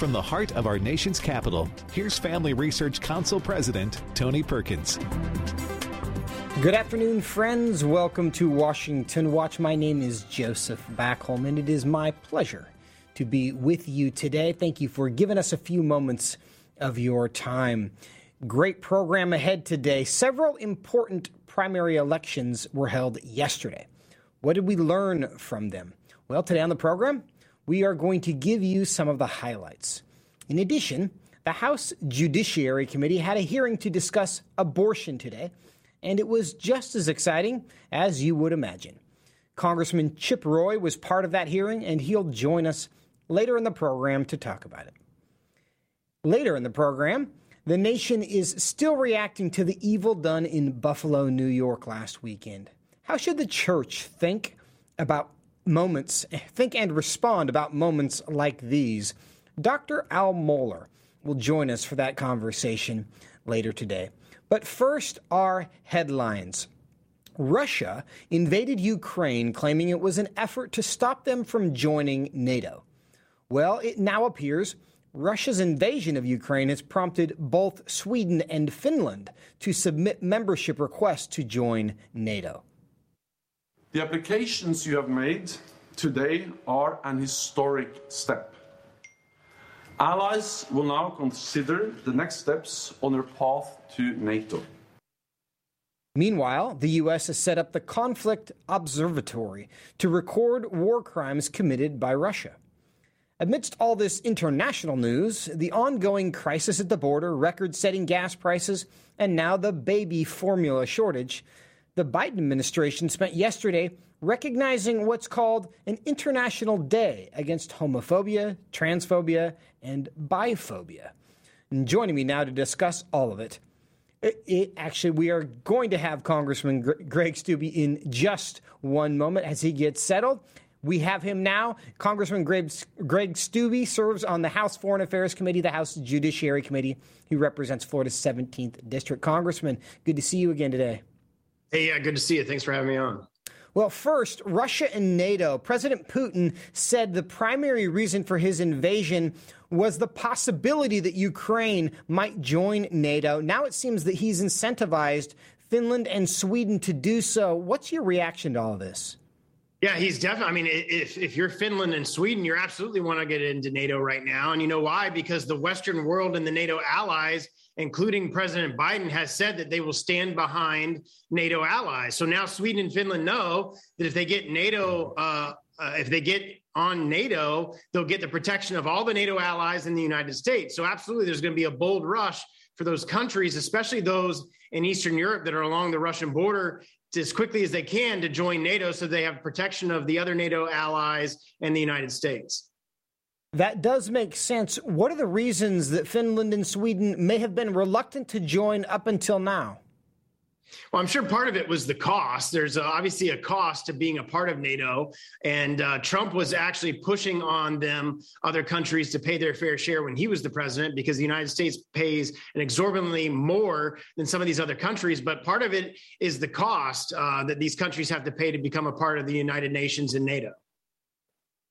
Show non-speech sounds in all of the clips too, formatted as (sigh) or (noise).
From the heart of our nation's capital, here's Family Research Council President Tony Perkins. Good afternoon, friends. Welcome to Washington Watch. My name is Joseph Backholm, and it is my pleasure to be with you today. Thank you for giving us a few moments of your time. Great program ahead today. Several important primary elections were held yesterday. What did we learn from them? Well, today on the program, we are going to give you some of the highlights. In addition, the House Judiciary Committee had a hearing to discuss abortion today, and it was just as exciting as you would imagine. Congressman Chip Roy was part of that hearing, and he'll join us later in the program to talk about it. Later in the program, the nation is still reacting to the evil done in Buffalo, New York last weekend. How should the church think about moments, think and respond about moments like these? Dr. Al Mohler will join us for that conversation later today. But first, our headlines. Russia invaded Ukraine, claiming it was an effort to stop them from joining NATO. Well, it now appears Russia's invasion of Ukraine has prompted both Sweden and Finland to submit membership requests to join NATO. The applications you have made today are an historic step. Allies will now consider the next steps on their path to NATO. Meanwhile, the U.S. has set up the Conflict Observatory to record war crimes committed by Russia. Amidst all this international news, the ongoing crisis at the border, record setting gas prices, and now the baby formula shortage, the Biden administration spent yesterday recognizing what's called an International Day against homophobia, transphobia, and biphobia. And joining me now to discuss all of it, uh, it, it actually, we are going to have Congressman Greg Steube in just one moment as he gets settled. We have him now. Congressman Greg, Greg Steube serves on the House Foreign Affairs Committee, the House Judiciary Committee. He represents Florida's 17th District. Congressman, good to see you again today. Hey, yeah, good to see you. Thanks for having me on. Well, first, Russia and NATO. President Putin said the primary reason for his invasion was the possibility that Ukraine might join NATO. Now it seems that he's incentivized Finland and Sweden to do so. What's your reaction to all of this? Yeah, he's definitely. I mean, if if you're Finland and Sweden, you absolutely want to get into NATO right now, and you know why? Because the Western world and the NATO allies, including President Biden, has said that they will stand behind NATO allies. So now Sweden and Finland know that if they get NATO, uh, uh, if they get on NATO, they'll get the protection of all the NATO allies in the United States. So absolutely, there's going to be a bold rush for those countries, especially those in Eastern Europe that are along the Russian border, as quickly as they can to join NATO so they have protection of the other NATO allies and the United States. That does make sense. What are the reasons that Finland and Sweden may have been reluctant to join up until now? Well, I'm sure part of it was the cost. There's obviously a cost to being a part of NATO. And uh, Trump was actually pushing on them, other countries, to pay their fair share when he was the president, because the United States pays an exorbitantly more than some of these other countries. But part of it is the cost uh, that these countries have to pay to become a part of the United Nations and NATO.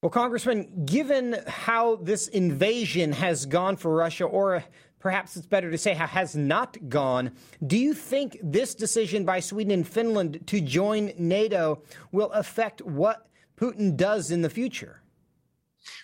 Well, Congressman, given how this invasion has gone for Russia, or perhaps it's better to say how has not gone. Do you think this decision by Sweden and Finland to join NATO will affect what Putin does in the future?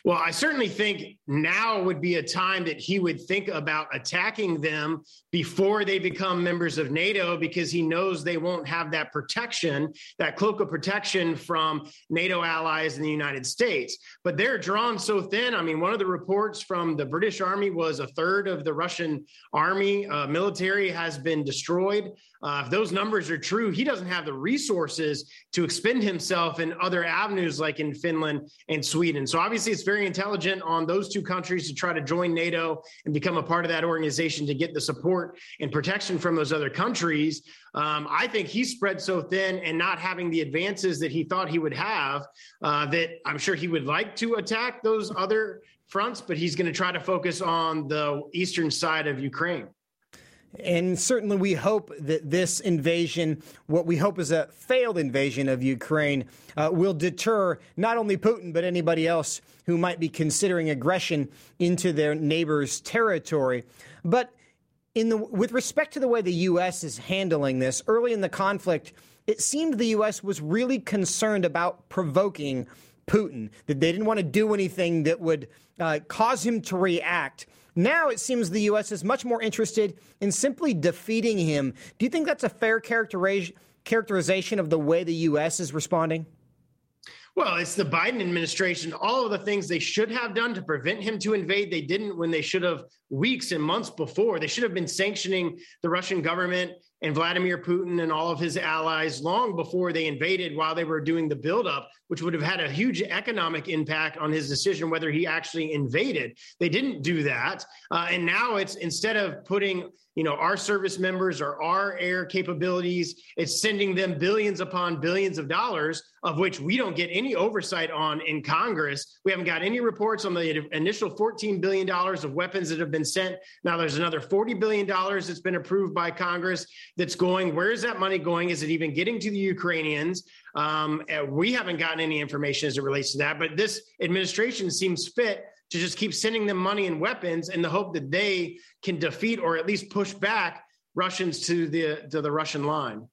Well, I certainly think now would be a time that he would think about attacking them before they become members of NATO because he knows they won't have that protection, that cloak of protection from NATO allies in the United States. But they're drawn so thin. I mean, one of the reports from the British Army was a third of the Russian army uh, military has been destroyed. Uh, if those numbers are true, he doesn't have the resources to expend himself in other avenues like in Finland and Sweden. So obviously, it's very intelligent on those two countries to try to join NATO and become a part of that organization to get the support and protection from those other countries. Um, I think he's spread so thin and not having the advances that he thought he would have uh, that I'm sure he would like to attack those other fronts, but he's going to try to focus on the eastern side of Ukraine. And certainly, we hope that this invasion, what we hope is a failed invasion of Ukraine, uh, will deter not only Putin, but anybody else who might be considering aggression into their neighbor's territory. But in the, with respect to the way the U.S. is handling this, early in the conflict, it seemed the U.S. was really concerned about provoking Putin, that they didn't want to do anything that would uh, cause him to react. Now it seems the U.S. is much more interested in simply defeating him. Do you think that's a fair characterization of the way the U.S. is responding? Well, it's the Biden administration. All of the things they should have done to prevent him to invade, they didn't when they should have weeks and months before. They should have been sanctioning the Russian government and Vladimir Putin and all of his allies long before they invaded while they were doing the buildup, which would have had a huge economic impact on his decision whether he actually invaded. They didn't do that. Uh, and now it's instead of putting you know our service members or our air capabilities it's sending them billions upon billions of dollars of which we don't get any oversight on in congress. We haven't got any reports on the initial 14 billion dollars of weapons that have been sent. Now there's another 40 billion dollars that's been approved by congress that's going. Where is that money going? Is it even getting to the ukrainians um, we haven't gotten any information as it relates to that but this administration seems fit to just keep sending them money and weapons in the hope that they can defeat or at least push back Russians to the to the Russian line.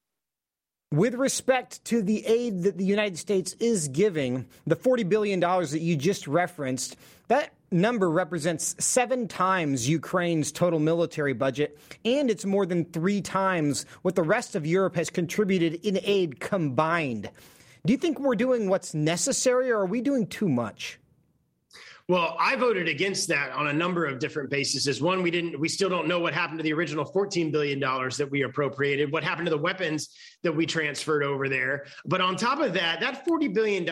With respect to the aid that the United States is giving, the $40 billion that you just referenced, that number represents seven times Ukraine's total military budget, and it's more than three times what the rest of Europe has contributed in aid combined. Do you think we're doing what's necessary, or are we doing too much? Well, I voted against that on a number of different bases. One, we didn't, we still don't know what happened to the original $14 billion that we appropriated, what happened to the weapons that we transferred over there. But on top of that, that $40 billion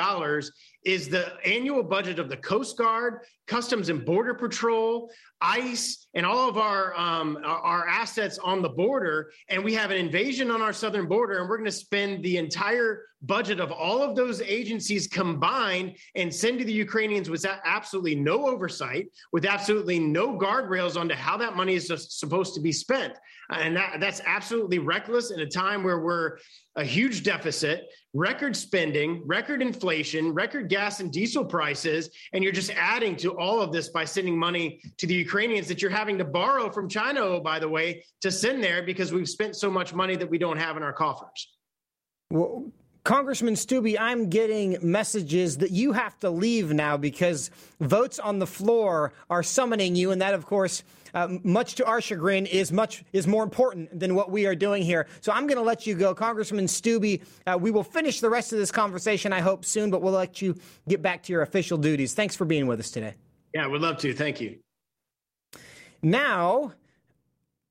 is the annual budget of the Coast Guard, Customs and Border Patrol, ICE, and all of our um, our assets on the border. And we have an invasion on our southern border, and we're going to spend the entire budget of all of those agencies combined and send to the Ukrainians with absolutely no oversight, with absolutely no guardrails onto how that money is supposed to be spent. And that, that's absolutely reckless in a time where we're a huge deficit, record spending, record inflation, record gas and diesel prices, and you're just adding to all of this by sending money to the Ukrainians that you're having to borrow from China, oh, by the way, to send there because we've spent so much money that we don't have in our coffers. Well, Congressman Steube, I'm getting messages that you have to leave now because votes on the floor are summoning you, and that, of course, uh, much to our chagrin, is much is more important than what we are doing here. So I'm going to let you go, Congressman Steube. Uh, we will finish the rest of this conversation, I hope, soon, but we'll let you get back to your official duties. Thanks for being with us today. Yeah, we'd love to. Thank you. Now,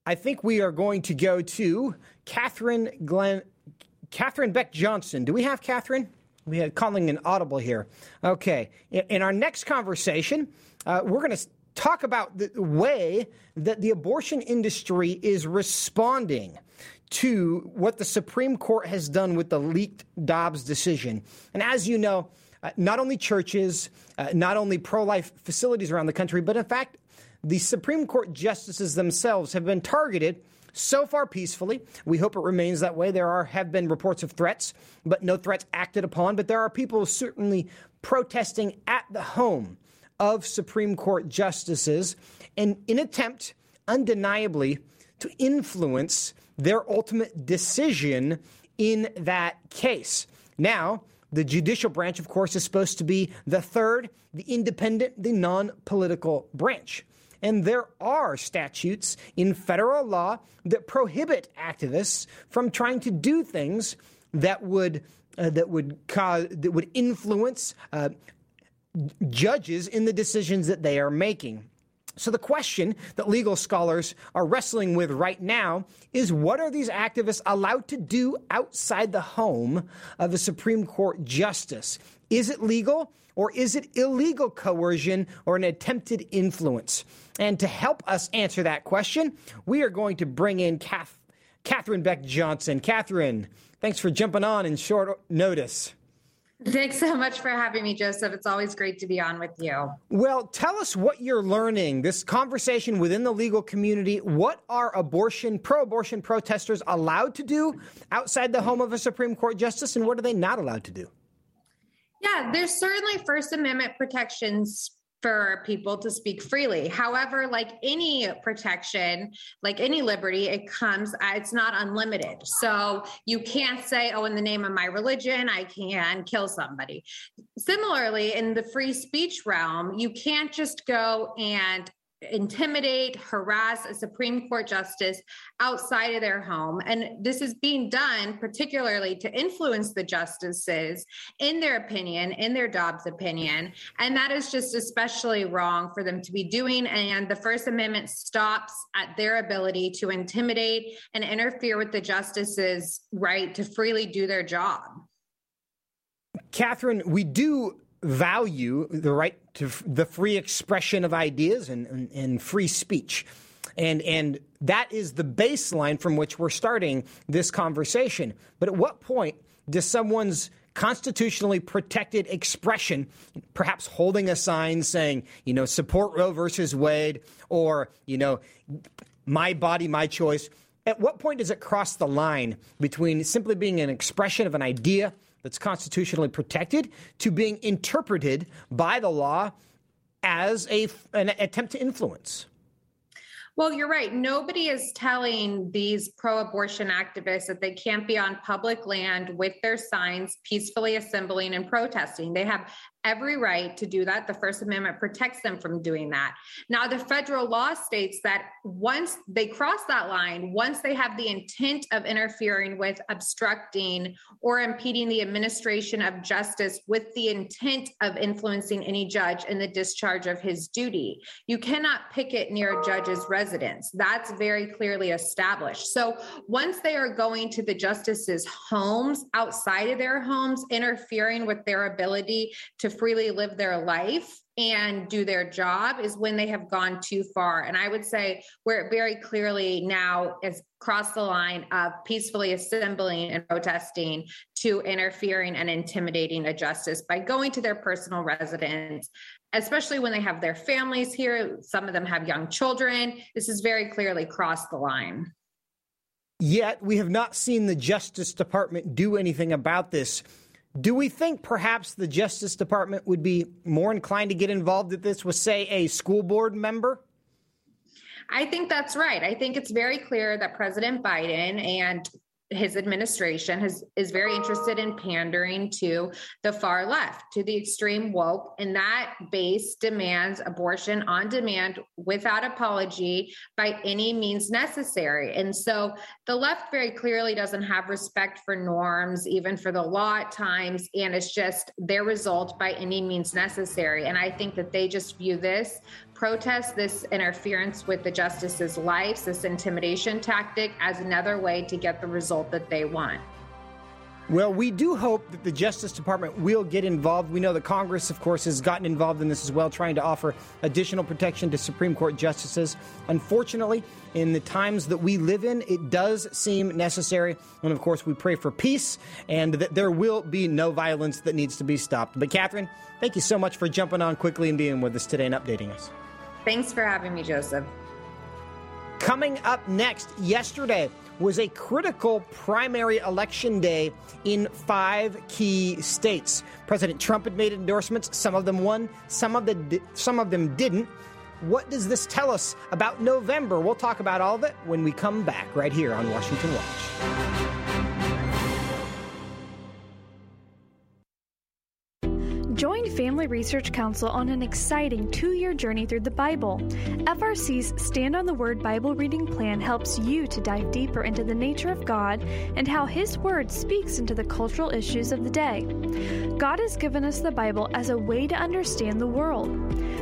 I think we are going to go to Catherine Glenn. Katherine Beck Johnson. Do we have Katherine? We had calling an audible here. Okay. In our next conversation, uh, we're going to talk about the way that the abortion industry is responding to what the Supreme Court has done with the leaked Dobbs decision. And as you know, uh, not only churches, uh, not only pro life facilities around the country, but in fact, the Supreme Court justices themselves have been targeted so far peacefully. We hope it remains that way. There are have been reports of threats, but no threats acted upon. But there are people certainly protesting at the home of Supreme Court justices in attempt undeniably to influence their ultimate decision in that case. Now, the judicial branch, of course, is supposed to be the third, the independent, the non political branch. And there are statutes in federal law that prohibit activists from trying to do things that would uh, that would cause that would influence uh, judges in the decisions that they are making. So, the question that legal scholars are wrestling with right now is what are these activists allowed to do outside the home of a Supreme Court justice? Is it legal or is it illegal coercion or an attempted influence? And to help us answer that question, we are going to bring in Kath- Katherine Beck Johnson. Katherine, thanks for jumping on in short notice. Thanks so much for having me, Joseph. It's always great to be on with you. Well, tell us what you're learning, this conversation within the legal community. What are abortion, pro abortion protesters allowed to do outside the home of a Supreme Court justice, and what are they not allowed to do? Yeah, there's certainly First Amendment protections for people to speak freely. However, like any protection, like any liberty, it comes, uh, it's not unlimited. So you can't say, oh, in the name of my religion, I can kill somebody. Similarly, in the free speech realm, you can't just go and intimidate, harass a Supreme Court justice outside of their home. And this is being done particularly to influence the justices in their opinion, in their Dobbs opinion. And that is just especially wrong for them to be doing. And the First Amendment stops at their ability to intimidate and interfere with the justices' right to freely do their job. Katherine, we do value the right to the free expression of ideas and, and, and, free speech. And, and that is the baseline from which we're starting this conversation. But at what point does someone's constitutionally protected expression, perhaps holding a sign saying, you know, support Roe versus Wade, or, you know, my body, my choice, at what point does it cross the line between simply being an expression of an idea that's constitutionally protected to being interpreted by the law as a, an attempt to influence. Well, you're right. Nobody is telling these pro abortion activists that they can't be on public land with their signs peacefully assembling and protesting. They have every right to do that. The First Amendment protects them from doing that. Now, the federal law states that once they cross that line, once they have the intent of interfering with, obstructing, or impeding the administration of justice with the intent of influencing any judge in the discharge of his duty, you cannot picket near a judge's residence. That's very clearly established. So once they are going to the justices' homes, outside of their homes, interfering with their ability to freely live their life and do their job is when they have gone too far. And I would say where it very clearly now is crossed the line of peacefully assembling and protesting to interfering and intimidating a justice by going to their personal residence, especially when they have their families here. Some of them have young children. This is very clearly crossed the line. Yet we have not seen the Justice Department do anything about this. Do we think perhaps the Justice Department would be more inclined to get involved if this was, say, a school board member? I think that's right. I think it's very clear that President Biden and his administration has is very interested in pandering to the far left, to the extreme woke, and that base demands abortion on demand without apology by any means necessary. And so the left very clearly doesn't have respect for norms, even for the law at times, and it's just their result by any means necessary. And I think that they just view this protest this interference with the justices' lives, this intimidation tactic, as another way to get the result that they want. Well, we do hope that the Justice Department will get involved. We know that Congress, of course, has gotten involved in this as well, trying to offer additional protection to Supreme Court justices. Unfortunately, in the times that we live in, it does seem necessary. And of course, we pray for peace and that there will be no violence that needs to be stopped. But, Katherine, thank you so much for jumping on quickly and being with us today and updating us. Thanks for having me, Joseph. Coming up next, yesterday was a critical primary election day in five key states. President Trump had made endorsements. Some of them won, some of, the, some of them didn't. What does this tell us about November? We'll talk about all of it when we come back right here on Washington Watch. Family Research Council on an exciting two year journey through the Bible. FRC's Stand on the Word Bible reading plan helps you to dive deeper into the nature of God and how His Word speaks into the cultural issues of the day. God has given us the Bible as a way to understand the world.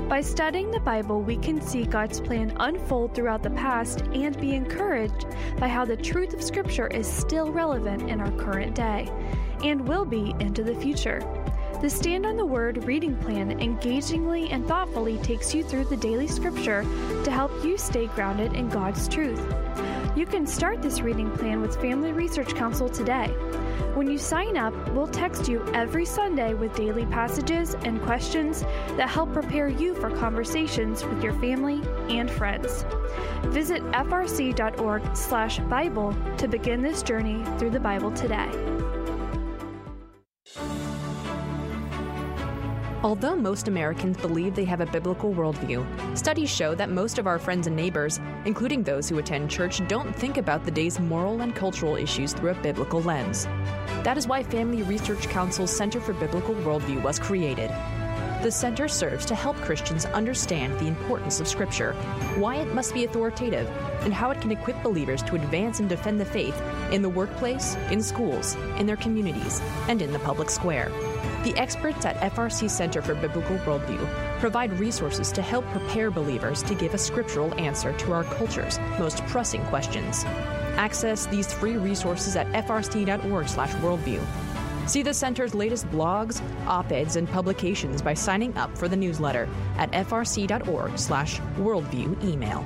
By studying the Bible, we can see God's plan unfold throughout the past and be encouraged by how the truth of Scripture is still relevant in our current day and will be into the future. The Stand on the Word reading plan engagingly and thoughtfully takes you through the daily scripture to help you stay grounded in God's truth. You can start this reading plan with Family Research Council today. When you sign up, we'll text you every Sunday with daily passages and questions that help prepare you for conversations with your family and friends. Visit frc.org/bible to begin this journey through the Bible today. Although most Americans believe they have a biblical worldview, studies show that most of our friends and neighbors, including those who attend church, don't think about the day's moral and cultural issues through a biblical lens. That is why Family Research Council's Center for Biblical Worldview was created. The center serves to help Christians understand the importance of Scripture, why it must be authoritative, and how it can equip believers to advance and defend the faith in the workplace, in schools, in their communities, and in the public square. The experts at FRC Center for Biblical Worldview provide resources to help prepare believers to give a scriptural answer to our culture's most pressing questions. Access these free resources at frc.org/worldview. See the center's latest blogs, op-eds, and publications by signing up for the newsletter at frc.org/worldview email.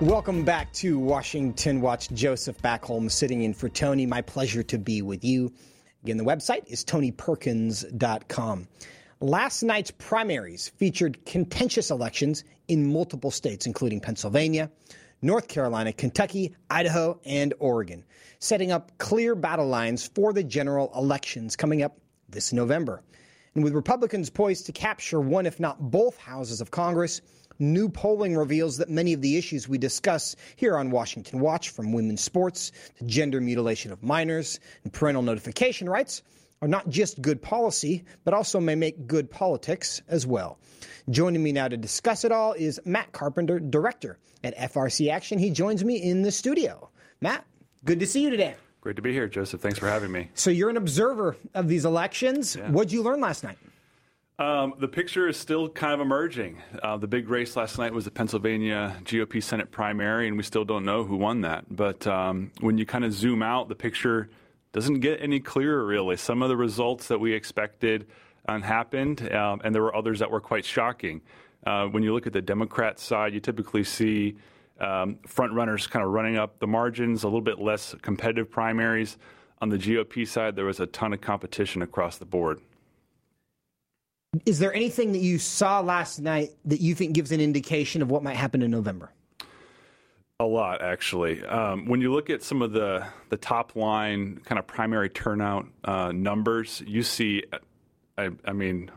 Welcome back to Washington Watch. Joseph Backholm sitting in for Tony. My pleasure to be with you. Again, the website is tonyperkins.com. Last night's primaries featured contentious elections in multiple states, including Pennsylvania, North Carolina, Kentucky, Idaho, and Oregon, setting up clear battle lines for the general elections coming up this November. And with Republicans poised to capture one, if not both, houses of Congress, New polling reveals that many of the issues we discuss here on Washington Watch, from women's sports to gender mutilation of minors and parental notification rights, are not just good policy, but also may make good politics as well. Joining me now to discuss it all is Matt Carpenter, director at FRC Action. He joins me in the studio. Matt, good to see you today. Great to be here, Joseph. Thanks for having me. So you're an observer of these elections. Yeah. What'd you learn last night? Um, the picture is still kind of emerging. Uh, the big race last night was the Pennsylvania GOP Senate primary, and we still don't know who won that. But um, when you kind of zoom out, the picture doesn't get any clearer, really. Some of the results that we expected happened, um, and there were others that were quite shocking. Uh, when you look at the Democrat side, you typically see um, front runners kind of running up the margins, a little bit less competitive primaries. On the GOP side, there was a ton of competition across the board. Is there anything that you saw last night that you think gives an indication of what might happen in November? A lot, actually. Um, when you look at some of the the top line kind of primary turnout uh, numbers, you see, I, I, mean,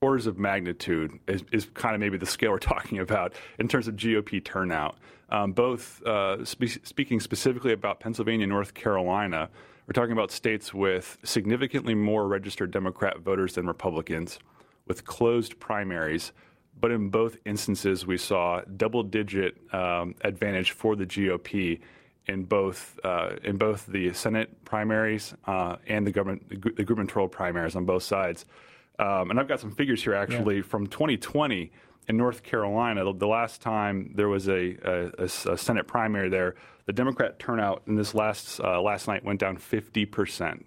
orders of magnitude is, is, kind of maybe the scale we're (laughs) talking about in terms of GOP turnout. Um, both uh, spe- speaking specifically about Pennsylvania, and North Carolina, we're talking about states with significantly more registered Democrat voters than Republicans with closed primaries. But in both instances, we saw double-digit um, advantage for the GOP in both uh, in both the Senate primaries uh, and the government the gubernatorial primaries on both sides. Um, and I've got some figures here actually yeah. from 2020 in North Carolina. The, the last time there was a, a, a, Senate primary there, the Democrat turnout in this last uh, last night went down 50 percent.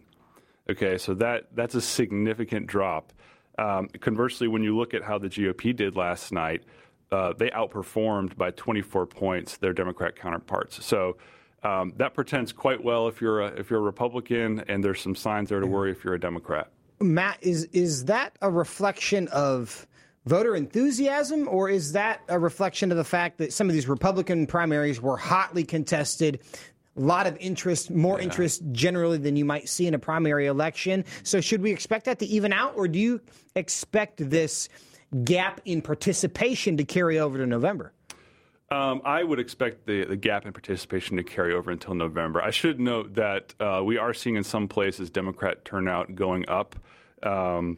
Okay, so that that's a significant drop. Um, conversely, when you look at how the GOP did last night, uh, they outperformed by 24 points their Democrat counterparts. So Um, that pretends quite well if you're a, if you're a Republican, and there's some signs there to worry if you're a Democrat. Matt, is is that a reflection of voter enthusiasm, or is that a reflection of the fact that some of these Republican primaries were hotly contested? A lot of interest, more yeah. interest generally than you might see in a primary election. So, should we expect that to even out, or do you expect this gap in participation to carry over to November? Um, I would expect the, the gap in participation to carry over until November. I should note that uh, we are seeing in some places Democrat turnout going up. Um,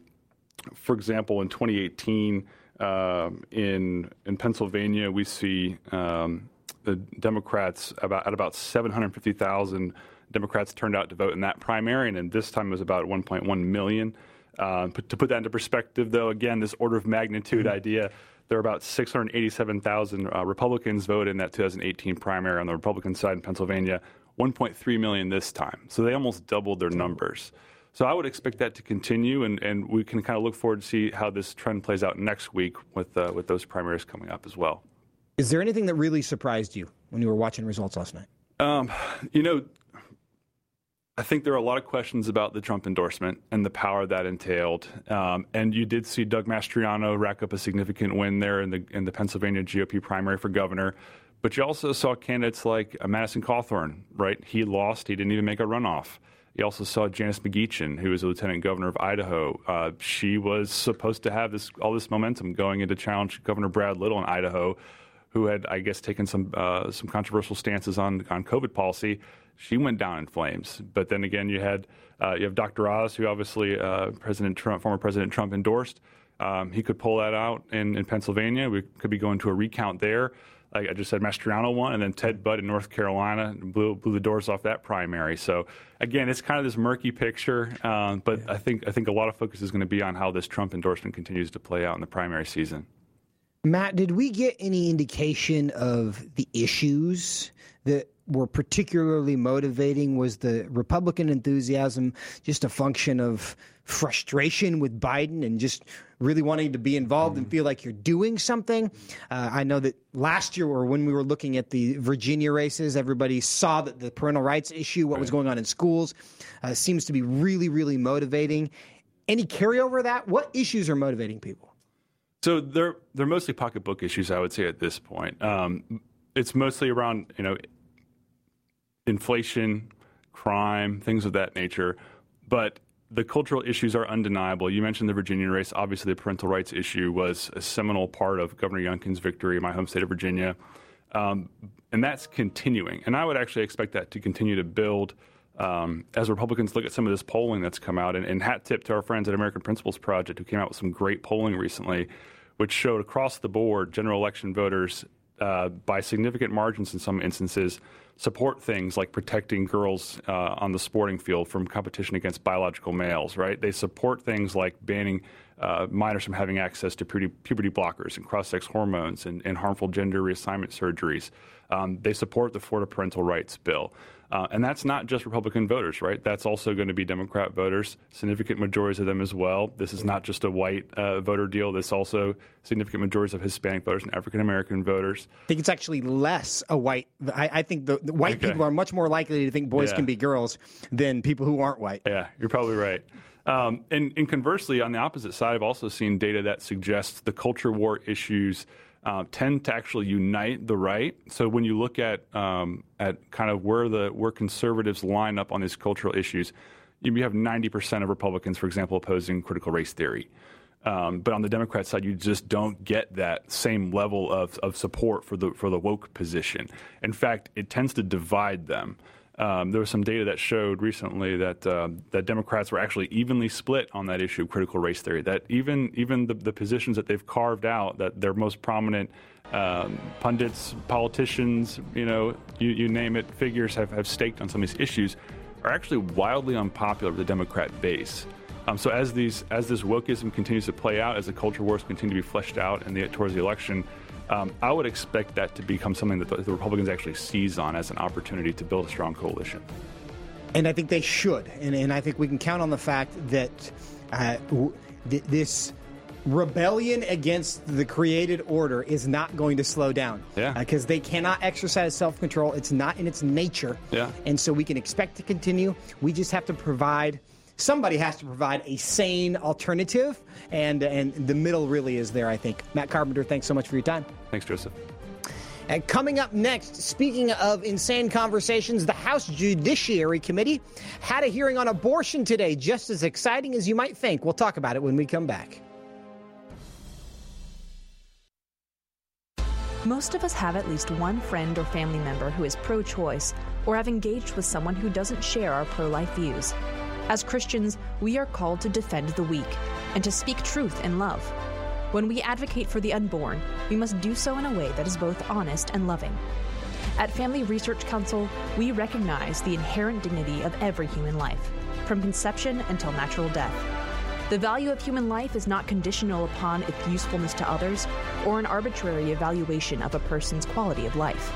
for example, in 2018, um, in in Pennsylvania, we see um, the Democrats about at about 750,000 Democrats turned out to vote in that primary, and this time it was about 1.1 million. Uh, to put that into perspective, though, again, this order of magnitude mm-hmm. idea, there are about 687,000 uh, Republicans voted in that 2018 primary on the Republican side in Pennsylvania, 1.3 million this time. So they almost doubled their numbers. So I would expect that to continue, and, and we can kind of look forward to see how this trend plays out next week with uh, with those primaries coming up as well. Is there anything that really surprised you when you were watching results last night? Um, you know, I think there are a lot of questions about the Trump endorsement and the power that entailed. Um, and you did see Doug Mastriano rack up a significant win there in the in the Pennsylvania GOP primary for governor. But you also saw candidates like uh, Madison Cawthorn, right? He lost. He didn't even make a runoff. You also saw Janice McGeachin, who was a lieutenant governor of Idaho. Uh, she was supposed to have this all this momentum going into challenge Governor Brad Little in Idaho, who had, I guess, taken some uh, some controversial stances on on COVID policy. She went down in flames. But then again, you had uh, you have Dr. Oz, who obviously uh, President Trump, former President Trump endorsed. Um, he could pull that out in, in Pennsylvania. We could be going to a recount there like I just said, Mastriano won, and then Ted Budd in North Carolina blew, blew the doors off that primary. So again, it's kind of this murky picture, um, but yeah. I think I think a lot of focus is going to be on how this Trump endorsement continues to play out in the primary season. Matt, did we get any indication of the issues that were particularly motivating? Was the Republican enthusiasm just a function of frustration with Biden and just really wanting to be involved and feel like you're doing something? Uh, I know that last year, or when we were looking at the Virginia races, everybody saw that the parental rights issue, what right. was going on in schools, uh, seems to be really, really motivating. Any carryover of that? What issues are motivating people? So they're they're mostly pocketbook issues, I would say, at this point. Um, it's mostly around you know inflation, crime, things of that nature. But the cultural issues are undeniable. You mentioned the Virginia race. Obviously, the parental rights issue was a seminal part of Governor Youngkin's victory in my home state of Virginia. Um, and that's continuing. And I would actually expect that to continue to build um, as Republicans look at some of this polling that's come out. And, and hat tip to our friends at American Principles Project who came out with some great polling recently, which showed across the board general election voters uh, by significant margins in some instances support things like protecting girls uh, on the sporting field from competition against biological males, right? They support things like banning uh, minors from having access to puberty, puberty blockers and cross sex hormones and, and, harmful gender reassignment surgeries. Um, they support the Florida Parental Rights Bill. Uh, and that's not just Republican voters, right? That's also going to be Democrat voters, significant majorities of them as well. This is not just a white uh, voter deal. This also significant majorities of Hispanic voters and African American voters. I think it's actually less a white. I, I think the, the white okay. people are much more likely to think boys yeah. can be girls than people who aren't white. Yeah, you're probably right. Um, and, and, conversely, on the opposite side, I've also seen data that suggests the culture war issues uh, tend to actually unite the right. So when you look at um, at kind of where the where conservatives line up on these cultural issues, you have 90% of Republicans, for example, opposing critical race theory. Um, but on the Democrat side, you just don't get that same level of, of support for the for the woke position. In fact, it tends to divide them. Um, there was some data that showed recently that uh, that Democrats were actually evenly split on that issue of critical race theory. That even even the, the positions that they've carved out, that their most prominent um, pundits, politicians, you know, you, you name it, figures have, have staked on some of these issues, are actually wildly unpopular with the Democrat base. Um, so as these as this wokeism continues to play out, as the culture wars continue to be fleshed out and the, towards the election, um, I would expect that to become something that the, the Republicans actually seize on as an opportunity to build a strong coalition. And I think they should. And, and I think we can count on the fact that uh, th- this rebellion against the created order is not going to slow down. Yeah. Because they cannot exercise self control. It's not in its nature. Yeah. And so we can expect to continue. We just have to provide. Somebody has to provide a sane alternative, and and the middle really is there. I think. Matt Carpenter, thanks so much for your time. Thanks, Joseph. And coming up next, speaking of insane conversations, the House Judiciary Committee had a hearing on abortion today, just as exciting as you might think. We'll talk about it when we come back. Most of us have at least one friend or family member who is pro choice or have engaged with someone who doesn't share our pro life views. As Christians, we are called to defend the weak and to speak truth in love. When we advocate for the unborn, we must do so in a way that is both honest and loving. At Family Research Council, we recognize the inherent dignity of every human life, from conception until natural death. The value of human life is not conditional upon its usefulness to others or an arbitrary evaluation of a person's quality of life.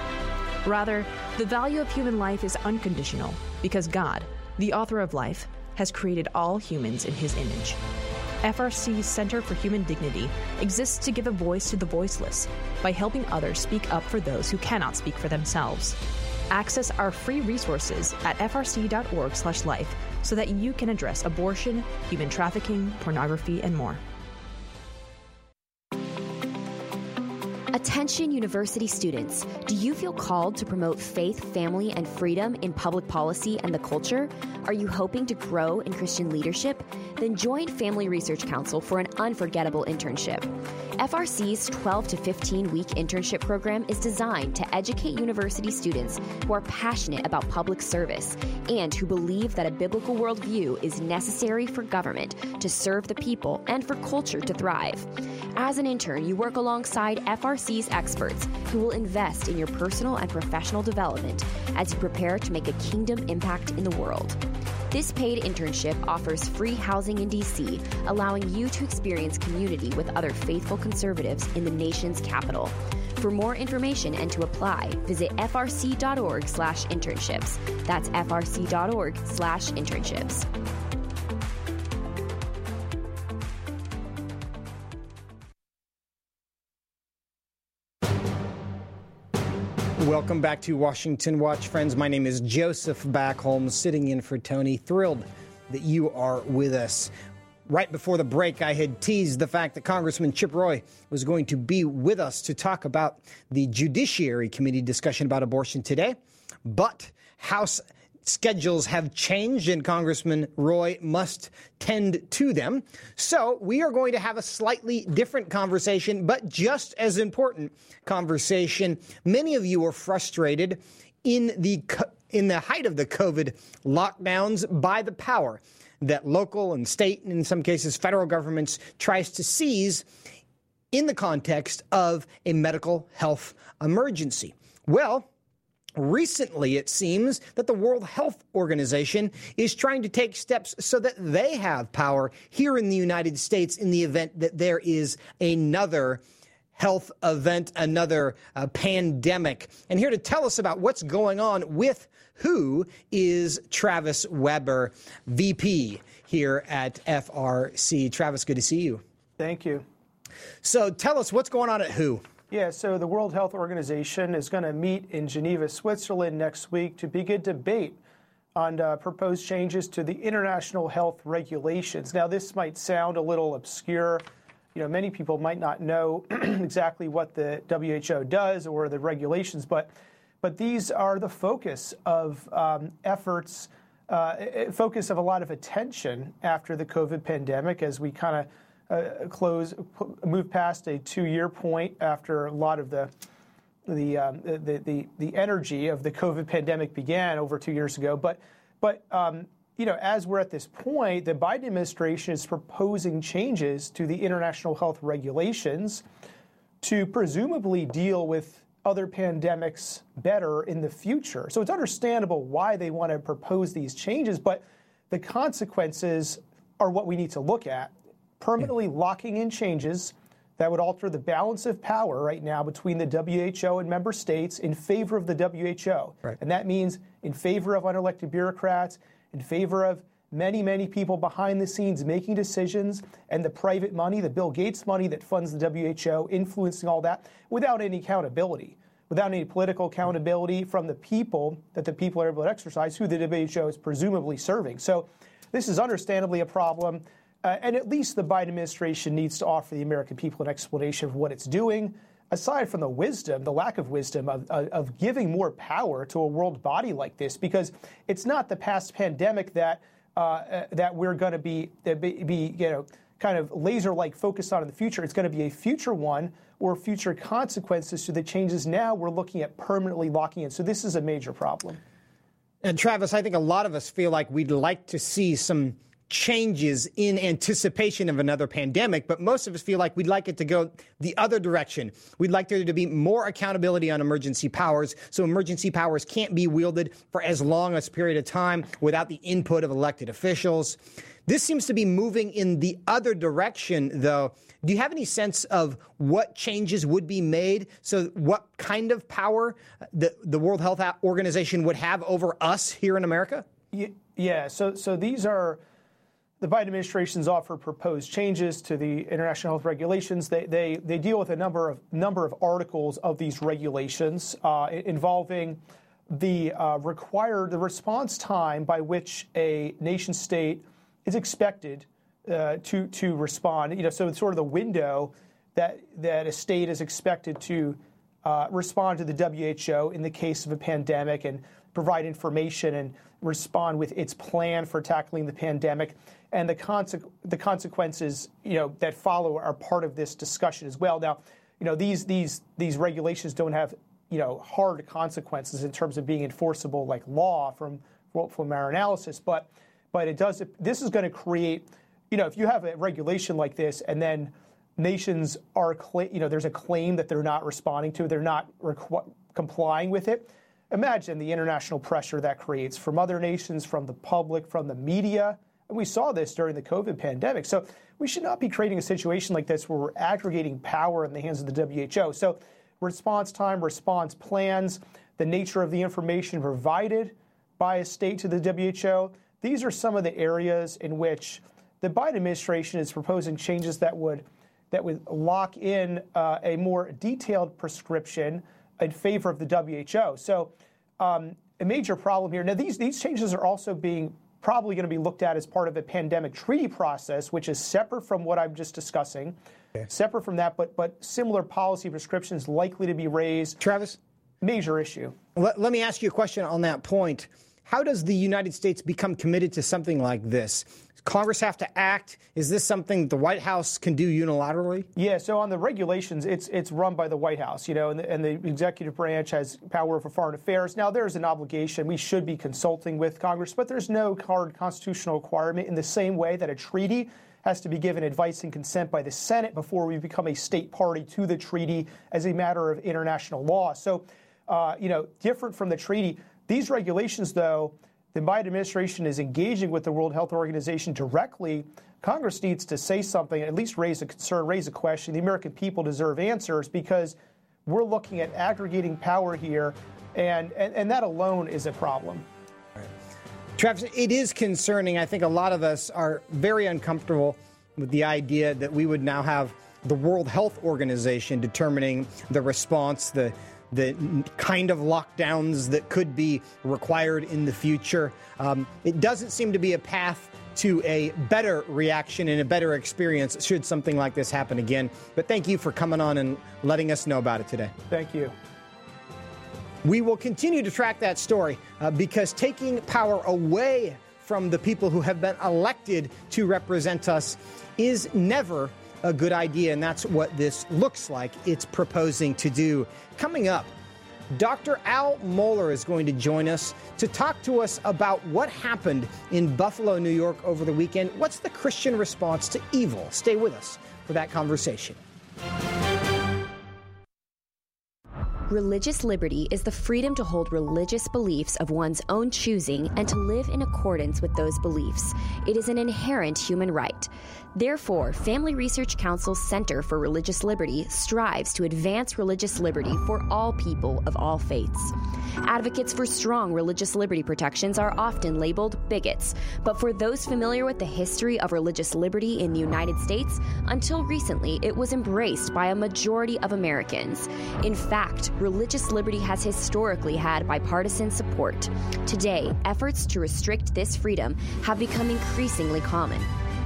Rather, the value of human life is unconditional because God, the author of life, has created all humans in his image. FRC's Center for Human Dignity exists to give a voice to the voiceless by helping others speak up for those who cannot speak for themselves. Access our free resources at frc.org/life so that you can address abortion, human trafficking, pornography, and more. Attention university students, do you feel called to promote faith, family, and freedom in public policy and the culture? Are you hoping to grow in Christian leadership? Then join Family Research Council for an unforgettable internship. FRC's 12 to 15 week internship program is designed to educate university students who are passionate about public service and who believe that a biblical worldview is necessary for government to serve the people and for culture to thrive. As an intern, you work alongside FRC's experts who will invest in your personal and professional development as you prepare to make a kingdom impact in the world. This paid internship offers free housing in DC, allowing you to experience community with other faithful conservatives in the nation's capital. For more information and to apply, visit frc.org/internships. That's frc.org/internships. Welcome back to Washington Watch, friends. My name is Joseph Backholm, sitting in for Tony. Thrilled that you are with us. Right before the break, I had teased the fact that Congressman Chip Roy was going to be with us to talk about the Judiciary Committee discussion about abortion today. But House schedules have changed and Congressman Roy must tend to them. So we are going to have a slightly different conversation, but just as important conversation. Many of you are frustrated in the in the height of the COVID lockdowns by the power that local and state and in some cases federal governments tries to seize in the context of a medical health emergency. Well, Recently, it seems that the World Health Organization is trying to take steps so that they have power here in the United States in the event that there is another health event, another uh, pandemic. And here to tell us about what's going on with WHO is Travis Weber, VP here at FRC. Travis, good to see you. Thank you. So tell us what's going on at WHO. Yeah, so the World Health Organization is going to meet in Geneva, Switzerland next week to begin debate on uh, proposed changes to the international health regulations. Now, this might sound a little obscure. You know, many people might not know (clears throat) exactly what the WHO does or the regulations, but but these are the focus of um, efforts, uh, focus of a lot of attention after the COVID pandemic as we kind of uh, close, move past a two-year point after a lot of the the, um, the, the the energy of the COVID pandemic began over two years ago. But but um, you know, as we're at this point, the Biden administration is proposing changes to the international health regulations to presumably deal with other pandemics better in the future. So it's understandable why they want to propose these changes, but the consequences are what we need to look at permanently locking in changes that would alter the balance of power right now between the WHO and member states in favor of the WHO. Right. And that means in favor of unelected bureaucrats, in favor of many, many people behind the scenes making decisions and the private money, the Bill Gates money that funds the WHO, influencing all that without any accountability, without any political accountability from the people that the people are able to exercise, who the WHO is presumably serving. So this is understandably a problem. Uh, and at least the Biden administration needs to offer the American people an explanation of what it's doing, aside from the wisdom, the lack of wisdom of, of, of giving more power to a world body like this, because it's not the past pandemic that uh, uh, that we're going to be, be, be, you know, kind of laser-like focused on in the future. It's going to be a future one or future consequences to the changes now we're looking at permanently locking in. So this is a major problem. And Travis, I think a lot of us feel like we'd like to see some changes in anticipation of another pandemic, but most of us feel like we'd like it to go the other direction. We'd like there to be more accountability on emergency powers, so emergency powers can't be wielded for as long a period of time without the input of elected officials. This seems to be moving in the other direction, though. Do you have any sense of what changes would be made? So, what kind of power uh, the, the World Health Organization would have over us here in America? Yeah, so, so these are the Biden administration's offered proposed changes to the international health regulations. They, they, they deal with a number of number of articles of these regulations uh, involving the uh, required the response time by which a nation state is expected uh, to to respond. You know, so it's sort of the window that that a state is expected to uh, respond to the WHO in the case of a pandemic and provide information and respond with its plan for tackling the pandemic and the, conse- the consequences you know that follow are part of this discussion as well. Now, you know these these these regulations don't have you know hard consequences in terms of being enforceable like law from our analysis, but but it does. This is going to create you know if you have a regulation like this and then nations are you know there's a claim that they're not responding to, they're not complying with it. Imagine the international pressure that creates from other nations, from the public, from the media and we saw this during the COVID pandemic. So we should not be creating a situation like this where we're aggregating power in the hands of the WHO. So response time, response plans, the nature of the information provided by a state to the WHO, these are some of the areas in which the Biden administration is proposing changes that would that would lock in uh, a more detailed prescription in favor of the WHO. So um, a major problem here. Now these these changes are also being probably going to be looked at as part of a pandemic treaty process, which is separate from what I'm just discussing. Okay. Separate from that, but but similar policy prescriptions likely to be raised. Travis, major issue. Let, let me ask you a question on that point. How does the United States become committed to something like this? Congress have to act? Is this something the White House can do unilaterally? Yeah. So on the regulations, it's it's run by the White House, you know, and the, and the executive branch has power over foreign affairs. Now there's an obligation. We should be consulting with Congress, but there's no hard constitutional requirement in the same way that a treaty has to be given advice and consent by the Senate before we become a state party to the treaty as a matter of international law. So, uh, you know, different from the treaty. These regulations, though the Biden administration is engaging with the World Health Organization directly, Congress needs to say something, at least raise a concern, raise a question. The American people deserve answers because we're looking at aggregating power here, and, and, and that alone is a problem. Travis, it is concerning. I think a lot of us are very uncomfortable with the idea that we would now have the World Health Organization determining the response, the the kind of lockdowns that could be required in the future. Um, it doesn't seem to be a path to a better reaction and a better experience should something like this happen again. But thank you for coming on and letting us know about it today. Thank you. We will continue to track that story uh, because taking power away from the people who have been elected to represent us is never a good idea, and that's what this looks like it's proposing to do. Coming up, Dr. Al Mohler is going to join us to talk to us about what happened in Buffalo, New York over the weekend. What's the Christian response to evil? Stay with us for that conversation. Religious liberty is the freedom to hold religious beliefs of one's own choosing and to live in accordance with those beliefs. It is an inherent human right. Therefore, Family Research Council's Center for Religious Liberty strives to advance religious liberty for all people of all faiths. Advocates for strong religious liberty protections are often labeled bigots, but for those familiar with the history of religious liberty in the United States, until recently it was embraced by a majority of Americans. In fact, religious liberty has historically had bipartisan support. Today, efforts to restrict this freedom have become increasingly common.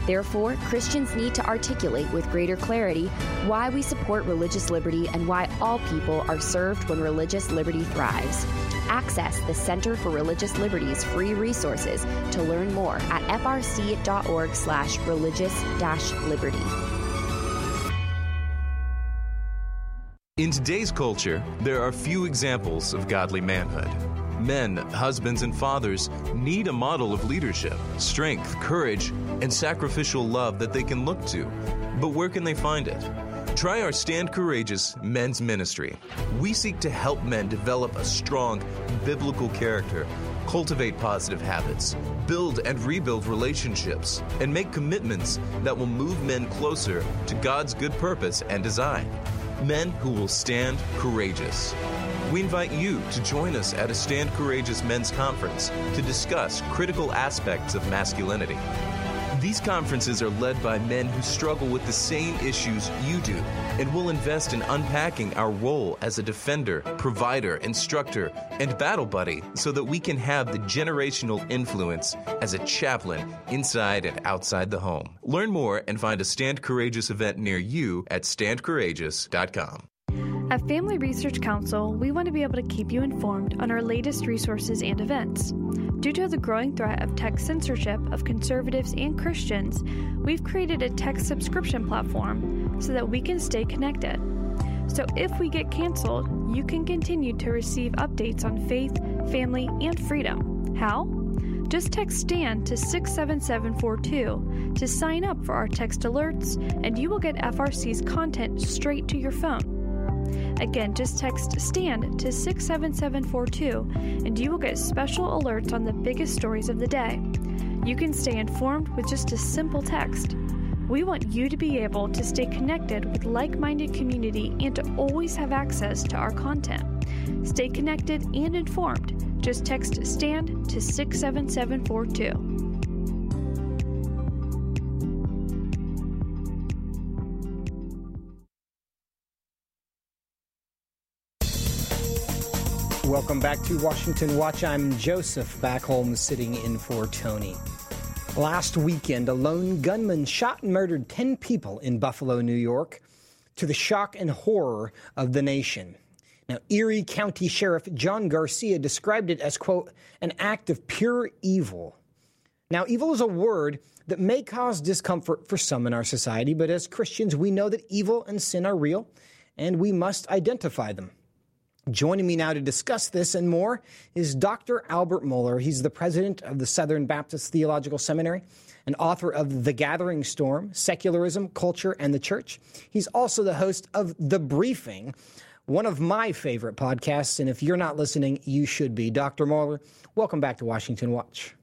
Therefore, Christians need to articulate with greater clarity why we support religious liberty and why all people are served when religious liberty thrives. Access the Center for Religious Liberty's free resources to learn more at frc.org In today's culture, there are few examples of godly manhood. Men, husbands, and fathers need a model of leadership, strength, courage, and sacrificial love that they can look to. But where can they find it? Try our Stand Courageous men's ministry. We seek to help men develop a strong biblical character, cultivate positive habits, build and rebuild relationships, and make commitments that will move men closer to God's good purpose and design. Men who will stand courageous. We invite you to join us at a Stand Courageous Men's Conference to discuss critical aspects of masculinity. These conferences are led by men who struggle with the same issues you do and will invest in unpacking our role as a defender, provider, instructor, and battle buddy so that we can have the generational influence as a chaplain inside and outside the home. Learn more and find a Stand Courageous event near you at standcourageous.com. At Family Research Council, we want to be able to keep you informed on our latest resources and events. Due to the growing threat of tech censorship of conservatives and Christians, we've created a tech subscription platform so that we can stay connected. So if we get canceled, you can continue to receive updates on faith, family, and freedom. How? Just text STAND to 67742 to sign up for our text alerts, and you will get FRC's content straight to your phone. Again, just text STAND to 67742 and you will get special alerts on the biggest stories of the day. You can stay informed with just a simple text. We want you to be able to stay connected with like minded community and to always have access to our content. Stay connected and informed. Just text STAND to 67742. Welcome back to Washington Watch. I'm Joseph Backholm sitting in for Tony. Last weekend, a lone gunman shot and murdered 10 people in Buffalo, New York, to the shock and horror of the nation. Now, Erie County Sheriff John Garcia described it as, quote, an act of pure evil. Now, evil is a word that may cause discomfort for some in our society, but as Christians, we know that evil and sin are real, and we must identify them. Joining me now to discuss this and more is Dr. Albert Mohler. He's the president of the Southern Baptist Theological Seminary and author of The Gathering Storm Secularism, Culture, and the Church. He's also the host of The Briefing, one of my favorite podcasts. And if you're not listening, you should be. Dr. Mohler, welcome back to Washington Watch.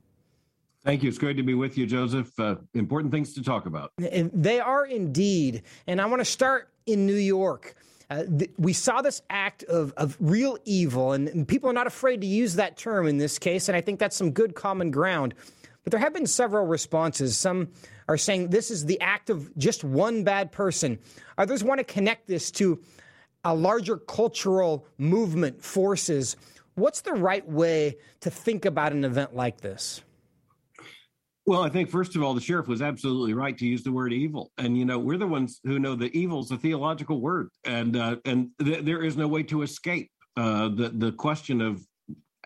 Thank you. It's great to be with you, Joseph. Uh, important things to talk about. They are indeed. And I want to start in New York. Uh, th- we saw this act of, of real evil, and, and people are not afraid to use that term in this case, and I think that's some good common ground. But there have been several responses. Some are saying this is the act of just one bad person. Others want to connect this to a larger cultural movement forces. What's the right way to think about an event like this? Well, I think first of all, the sheriff was absolutely right to use the word evil, and you know we're the ones who know that evil is a theological word, and uh, and th- there is no way to escape uh, the the question of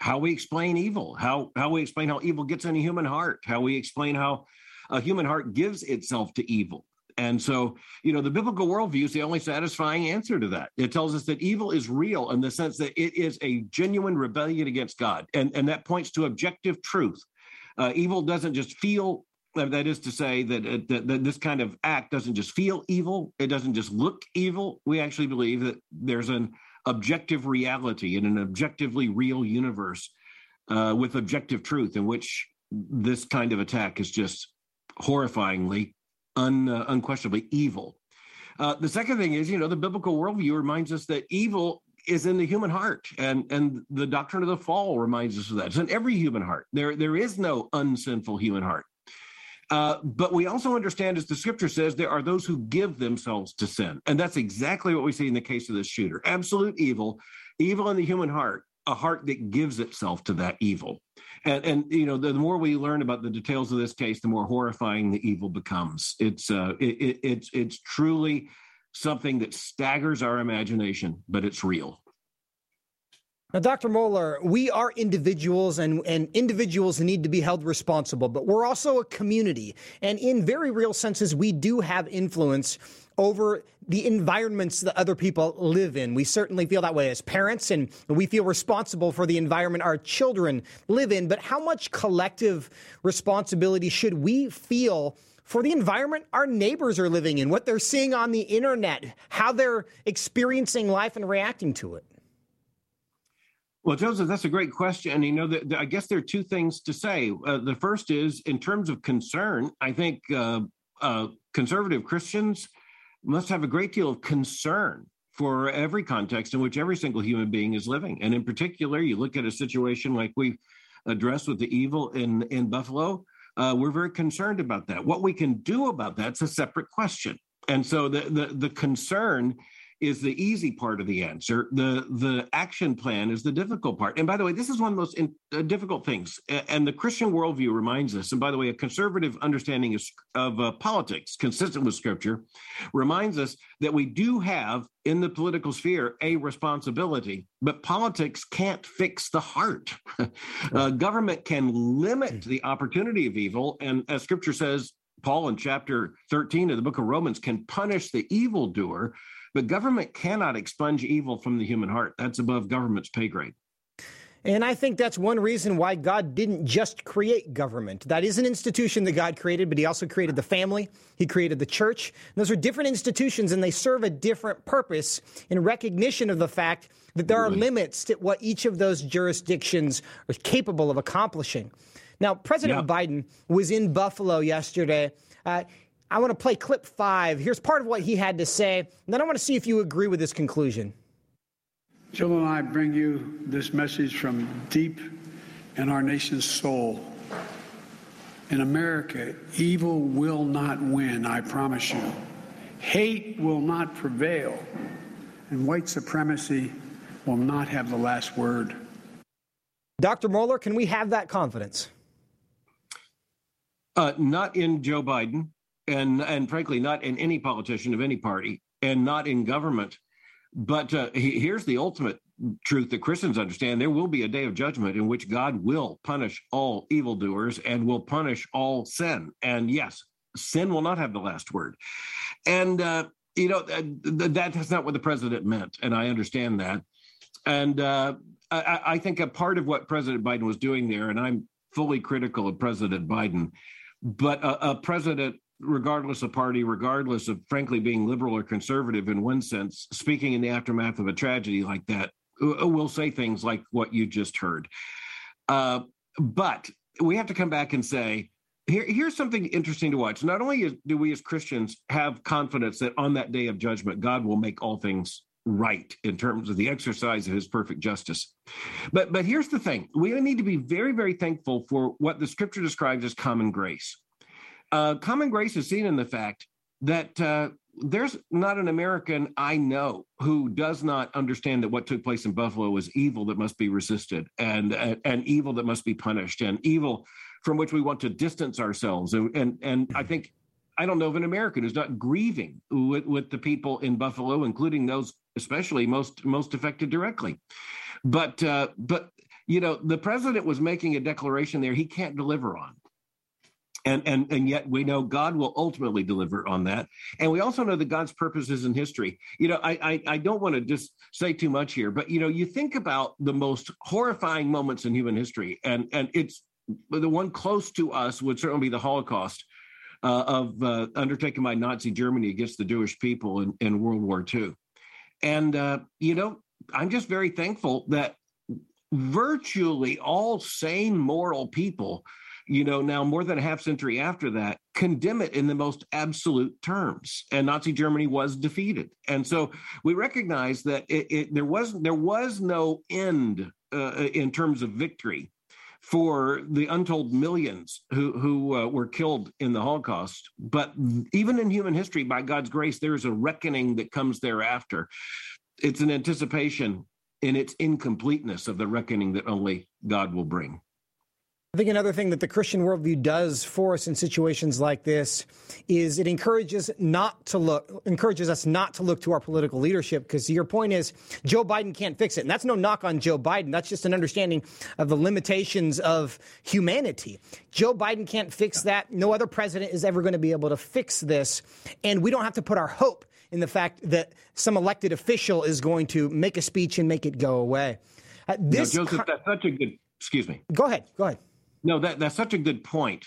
how we explain evil, how how we explain how evil gets in a human heart, how we explain how a human heart gives itself to evil. And so, you know, the biblical worldview is the only satisfying answer to that. It tells us that evil is real in the sense that it is a genuine rebellion against God. And, and that points to objective truth uh, evil doesn't just feel uh, that is to say that, uh, that, that, this kind of act doesn't just feel evil it doesn't just look evil we actually believe that there's an objective reality in an objectively real universe uh, with objective truth, in which this kind of attack is just horrifyingly, un, uh, unquestionably evil. Uh, the second thing is, you know, the biblical worldview reminds us that evil is in the human heart, and and the doctrine of the fall reminds us of that. It's in every human heart. There there is no unsinful human heart. Uh, but we also understand, as the scripture says, there are those who give themselves to sin. And that's exactly what we see in the case of this shooter absolute evil, evil in the human heart, a heart that gives itself to that evil. And, and you know, the, the more we learn about the details of this case, the more horrifying the evil becomes. It's, uh, it, it, it's, it's truly something that staggers our imagination, but it's real. Now, Dr. Mohler, we are individuals and, and individuals need to be held responsible, but we're also a community. And in very real senses, we do have influence over the environments that other people live in. We certainly feel that way as parents, and we feel responsible for the environment our children live in. But how much collective responsibility should we feel? For the environment our neighbors are living in, what they're seeing on the internet, how they're experiencing life and reacting to it. Well, Joseph, that's a great question. You know, the, the, I guess there are two things to say. Uh, the first is, in terms of concern, I think uh, uh, conservative Christians must have a great deal of concern for every context in which every single human being is living. And in particular, you look at a situation like we addressed with the evil in in Buffalo. Uh, we're very concerned about that. What we can do about that's a separate question. And so the the, the concern is the easy part of the answer. The the action plan is the difficult part. And by the way, this is one of the most in, uh, difficult things. And the Christian worldview reminds us. And by the way, a conservative understanding of, of uh, politics, consistent with Scripture, reminds us that we do have in the political sphere a responsibility, but politics can't fix the heart. (laughs) uh, government can limit the opportunity of evil, and as Scripture says. Paul in chapter 13 of the book of Romans can punish the evildoer, but government cannot expunge evil from the human heart. That's above government's pay grade. And I think that's one reason why God didn't just create government. That is an institution that God created, but He also created the family. He created the church. And those are different institutions, and they serve a different purpose in recognition of the fact that there are limits to what each of those jurisdictions are capable of accomplishing. Now, President yeah. Biden was in Buffalo yesterday. Uh, I want to play clip five. Here's part of what he had to say, and then I want to see if you agree with this conclusion. Jill and I bring you this message from deep in our nation's soul. In America, evil will not win, I promise you. Hate will not prevail, and white supremacy will not have the last word. Dr. Mohler, can we have that confidence? Uh, not in Joe Biden and and frankly not in any politician of any party and not in government. But uh, he, here's the ultimate truth that christians understand. There will be a day of judgment in which god will punish all evildoers and will punish all sin. And yes sin will not have the last word. And uh, you know that's not what the president meant and i understand that. And uh, I, I think a part of what president biden was doing there and i'm fully critical of president biden but a, a president regardless of party, regardless of frankly being liberal or conservative in one sense, speaking in the aftermath of a tragedy like that, will say things like what you just heard. Uh, but we have to come back and say, here, here's something interesting to watch. Not only do we as Christians have confidence that on that day of judgment, God will make all things right in terms of the exercise of his perfect justice. But but here's the thing. We need to be very, very thankful for what the scripture describes as common grace. Uh, common grace is seen in the fact that uh, there's not an American I know who does not understand that what took place in Buffalo was evil that must be resisted and and, evil that must be punished and evil from which we want to distance ourselves. And and, and I think I don't know of an American who's not grieving with, with the people in Buffalo, including those especially most most affected directly. But uh, but you know the president was making a declaration there he can't deliver on and and and yet we know God will ultimately deliver on that, and we also know that God's purposes in history. You know, I I, I don't want to just say too much here, but you know, you think about the most horrifying moments in human history, and and it's the one close to us would certainly be the Holocaust. Uh, of uh, undertaken by Nazi Germany against the Jewish people in, in World War II. And, uh, you know, I'm just very thankful that virtually all sane moral people you know, now more than a half century after that, condemn it in the most absolute terms. And Nazi Germany was defeated. And so we recognize that it, it, there was there was no end uh, in terms of victory for the untold millions who who uh, were killed in the Holocaust. But even in human history, by God's grace, there is a reckoning that comes thereafter. It's an anticipation in its incompleteness of the reckoning that only God will bring. I think another thing that the Christian worldview does for us in situations like this is it encourages not to look encourages us not to look to our political leadership because your point is Joe Biden can't fix it. And that's no knock on Joe Biden. That's just an understanding of the limitations of humanity. Joe Biden can't fix that. No other president is ever going to be able to fix this. And we don't have to put our hope in the fact that some elected official is going to make a speech and make it go away. Uh, this no, Joseph, that's such a good excuse me. Go ahead. Go ahead. No, that, that's such a good point.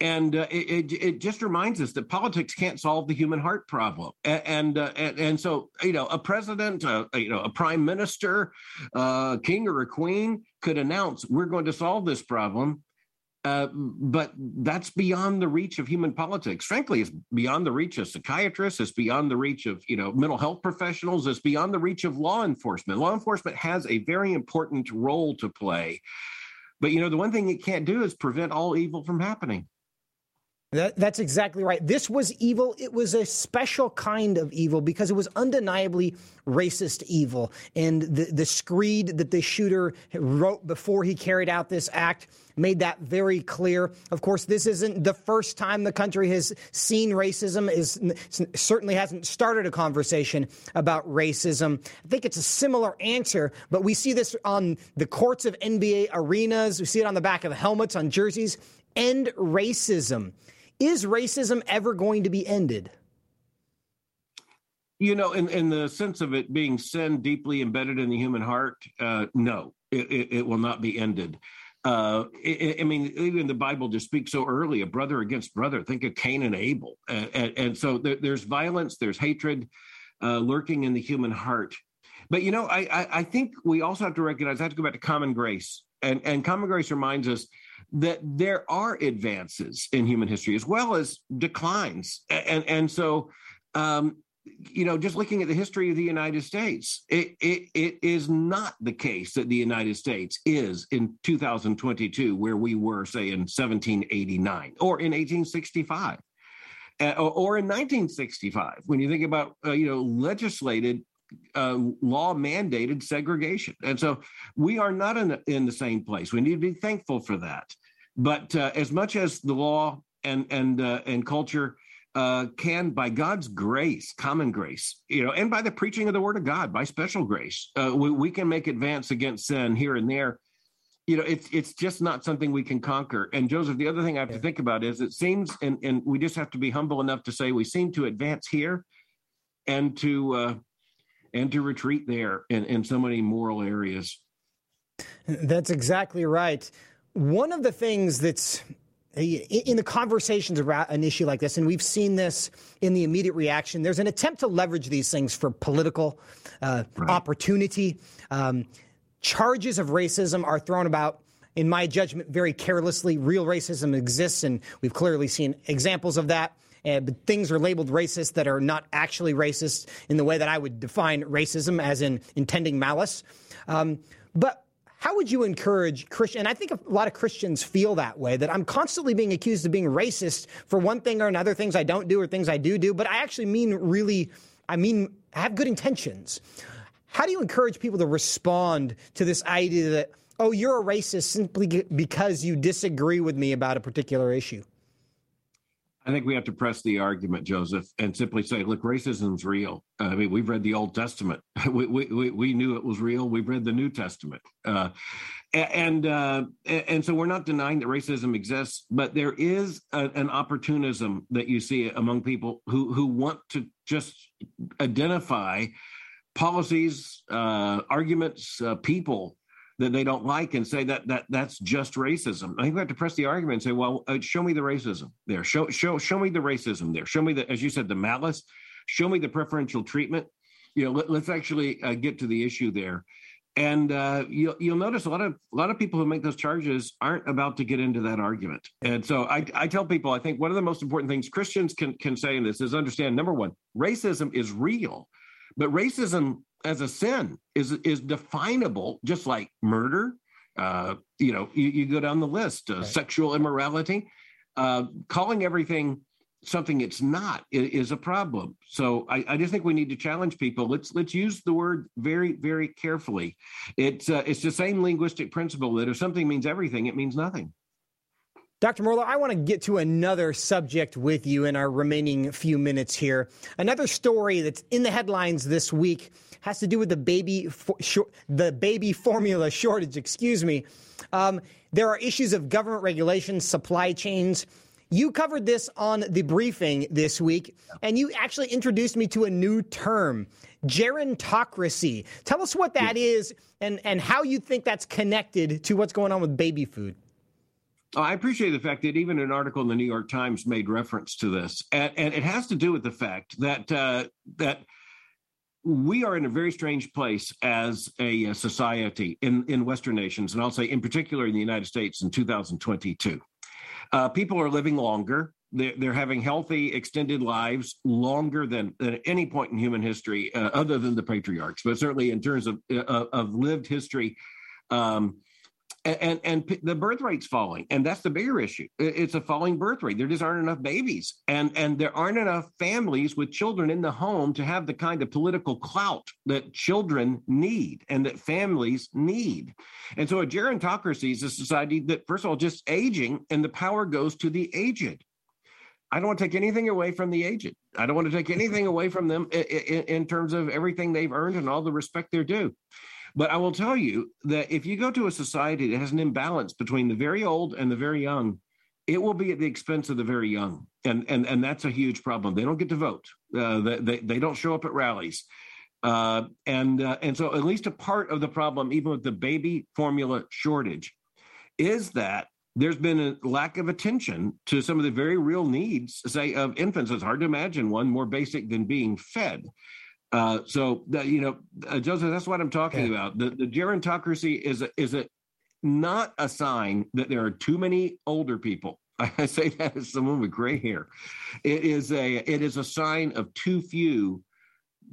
And uh, it, it, just reminds us that politics can't solve the human heart problem, and and, uh, and, and so you know a president, uh, you know a prime minister, uh, king or a queen could announce we're going to solve this problem, uh, but that's beyond the reach of human politics. Frankly, it's beyond the reach of psychiatrists. It's beyond the reach of you know mental health professionals. It's beyond the reach of law enforcement. Law enforcement has a very important role to play but you know, the one thing it can't do is prevent all evil from happening. That, that's exactly right. This was evil. It was a special kind of evil because it was undeniably racist evil. And the, the screed that the shooter wrote before he carried out this act made that very clear. Of course, this isn't the first time the country has seen racism. Is certainly hasn't started a conversation about racism. I think it's a similar answer, but we see this on the courts of NBA arenas. We see it on the back of helmets, on jerseys. End racism. Is racism ever going to be ended? You know, in, in the sense of it being sin deeply embedded in the human heart, uh, no, it, it, it, will not be ended. Uh, I, I mean, even the Bible just speaks so early a brother against brother. Think of Cain and Abel. And, and, and so there, there's violence, there's hatred uh, lurking in the human heart. But, you know, I, I, I think we also have to recognize, I have to go back to common grace. And, and common grace reminds us that there are advances in human history as well as declines. And, and so, um, you know, just looking at the history of the United States, it, it, it is not the case that the United States is in 2022 where we were, say, in 1789 or in 1865. Uh, or, or, in 1965, when you think about uh, you know legislated uh, law mandated segregation. And so we are not in the, in the same place. We need to be thankful for that. But uh, as much as the law and and uh, and culture uh, can, by God's grace, common grace, you know, and by the preaching of the Word of God, by special grace, uh, we, we can make advance against sin here and there. You know, it's it's just not something we can conquer. And Joseph, the other thing I have yeah. to think about is it seems, and and we just have to be humble enough to say we seem to advance here, and to uh, and to retreat there in, in so many moral areas. That's exactly right. One of the things that's in the conversations about an issue like this, and we've seen this in the immediate reaction, there's an attempt to leverage these things for political uh, right. opportunity. Um, charges of racism are thrown about, in my judgment, very carelessly. Real racism exists, and we've clearly seen examples of that and but things are labeled racist that are not actually racist in the way that I would define racism, as in intending malice. Um, but how would you encourage Christian? And I think a lot of Christians feel that way that I'm constantly being accused of being racist for one thing or another, things I don't do or things I do do, but I actually mean really, I mean, I have good intentions. How do you encourage people to respond to this idea that, oh, you're a racist simply because you disagree with me about a particular issue? I think we have to press the argument, Joseph, and simply say, look, racism's real. I mean, we've read the Old Testament. (laughs) we, we, we knew it was real. We've read the New Testament. Uh, and uh, and so we're not denying that racism exists, but there is a, an opportunism that you see among people who who want to just identify policies, uh, arguments, uh, people that they don't like and say that that that's just racism. I think we have to press the argument and say, well, uh, show me the racism there. Show show show me the racism there. Show me the, as you said, the malice. Show me the preferential treatment. you know, let, us actually uh, get to the issue there. And uh, you'll, you'll notice a lot of a lot of people who make those charges aren't about to get into that argument. And so I, I tell people, I think one of the most important things Christians can can say in this is understand number one, racism is real, but racism as a sin is is definable, just like murder. Uh, you know, you, you, go down the list, uh, right. sexual immorality, uh, calling everything something it's not is a problem. So I, I, just think we need to challenge people. Let's let's use the word very very carefully. It's uh, it's the same linguistic principle that if something means everything, it means nothing. Dr. Mohler, I want to get to another subject with you in our remaining few minutes here. Another story that's in the headlines this week has to do with the baby for, the baby formula (laughs) shortage. Excuse me. Um, there are issues of government regulations, supply chains you covered this on the briefing this week, and you actually introduced me to a new term, gerontocracy. Tell us what that is and, and how you think that's connected to what's going on with baby food. I appreciate the fact that even an article in the New York Times made reference to this, and, and it has to do with the fact that uh, that we are in a very strange place as a, a society in in Western nations, and I'll say in particular in the United States in 2022. Uh, people are living longer. They're, they're, having healthy, extended lives longer than, than any point in human history, uh, other than the patriarchs, but certainly in terms of, uh, of lived history. Um, and and the birth rate's falling and that's the bigger issue it's a falling birth rate there just aren't enough babies and and there aren't enough families with children in the home to have the kind of political clout that children need and that families need and so a gerontocracy is a society that first of all just aging and the power goes to the aged I don't want to take anything away from the aged. I don't want to take anything away from them in, in, in terms of everything they've earned and all the respect they're due. But I will tell you that if you go to a society that has an imbalance between the very old and the very young, it will be at the expense of the very young, and and and that's a huge problem. They don't get to vote. Uh, they they don't show up at rallies, uh, and uh, and so at least a part of the problem, even with the baby formula shortage, is that there's been a lack of attention to some of the very real needs, say, of infants. It's hard to imagine one more basic than being fed. Uh, so that, you know, uh, Joseph, that's what I'm talking yeah. about. The, the gerontocracy is a, is a not a sign that there are too many older people. (laughs) I say that as someone with gray hair. It is a it is a sign of too few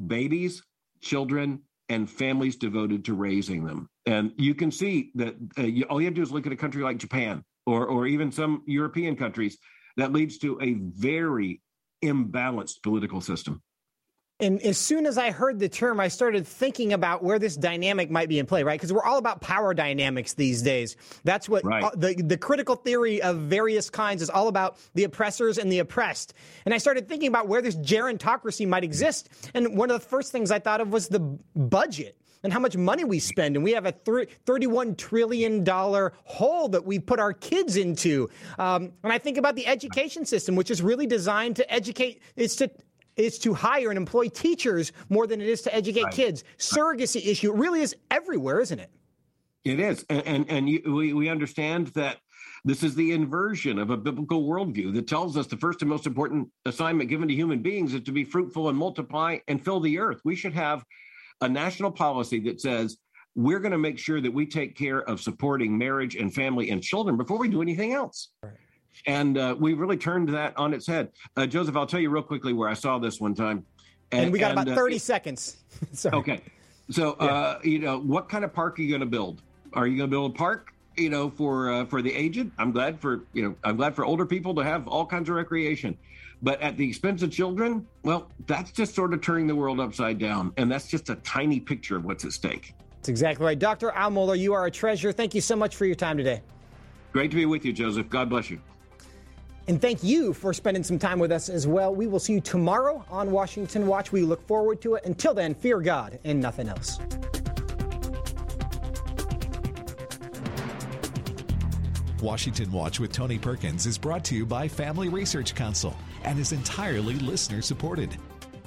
babies, children, and families devoted to raising them. And you can see that uh, you, all you have to do is look at a country like Japan or or even some European countries that leads to a very imbalanced political system. And as soon as I heard the term, I started thinking about where this dynamic might be in play, right? Because we're all about power dynamics these days. That's what right. the, the critical theory of various kinds is all about the oppressors and the oppressed. And I started thinking about where this gerontocracy might exist. And one of the first things I thought of was the budget and how much money we spend. And we have a $31 trillion hole that we put our kids into. Um, and I think about the education system, which is really designed to educate, it's to is to hire and employ teachers more than it is to educate right. kids. Surrogacy issue really is everywhere, isn't it? It is, and and, and you, we we understand that this is the inversion of a biblical worldview that tells us the first and most important assignment given to human beings is to be fruitful and multiply and fill the earth. We should have a national policy that says we're going to make sure that we take care of supporting marriage and family and children before we do anything else. Right. And uh, we really turned that on its head. Uh, Joseph, I'll tell you real quickly where I saw this one time. And, and we got and, about uh, 30 seconds. (laughs) okay. So, yeah. Uh, you know, what kind of park are you going to build? Are you going to build a park, you know, for uh, for the aged? I'm glad for, you know, I'm glad for older people to have all kinds of recreation. But at the expense of children, well, that's just sort of turning the world upside down. And that's just a tiny picture of what's at stake. That's exactly right. Dr. Al Mohler, you are a treasure. Thank you so much for your time today. Great to be with you, Joseph. God bless you. And thank you for spending some time with us as well. We will see you tomorrow on Washington Watch. We look forward to it. Until then, fear God and nothing else. Washington Watch with Tony Perkins is brought to you by Family Research Council and is entirely listener supported.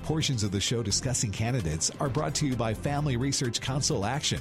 Portions of the show discussing candidates are brought to you by Family Research Council Action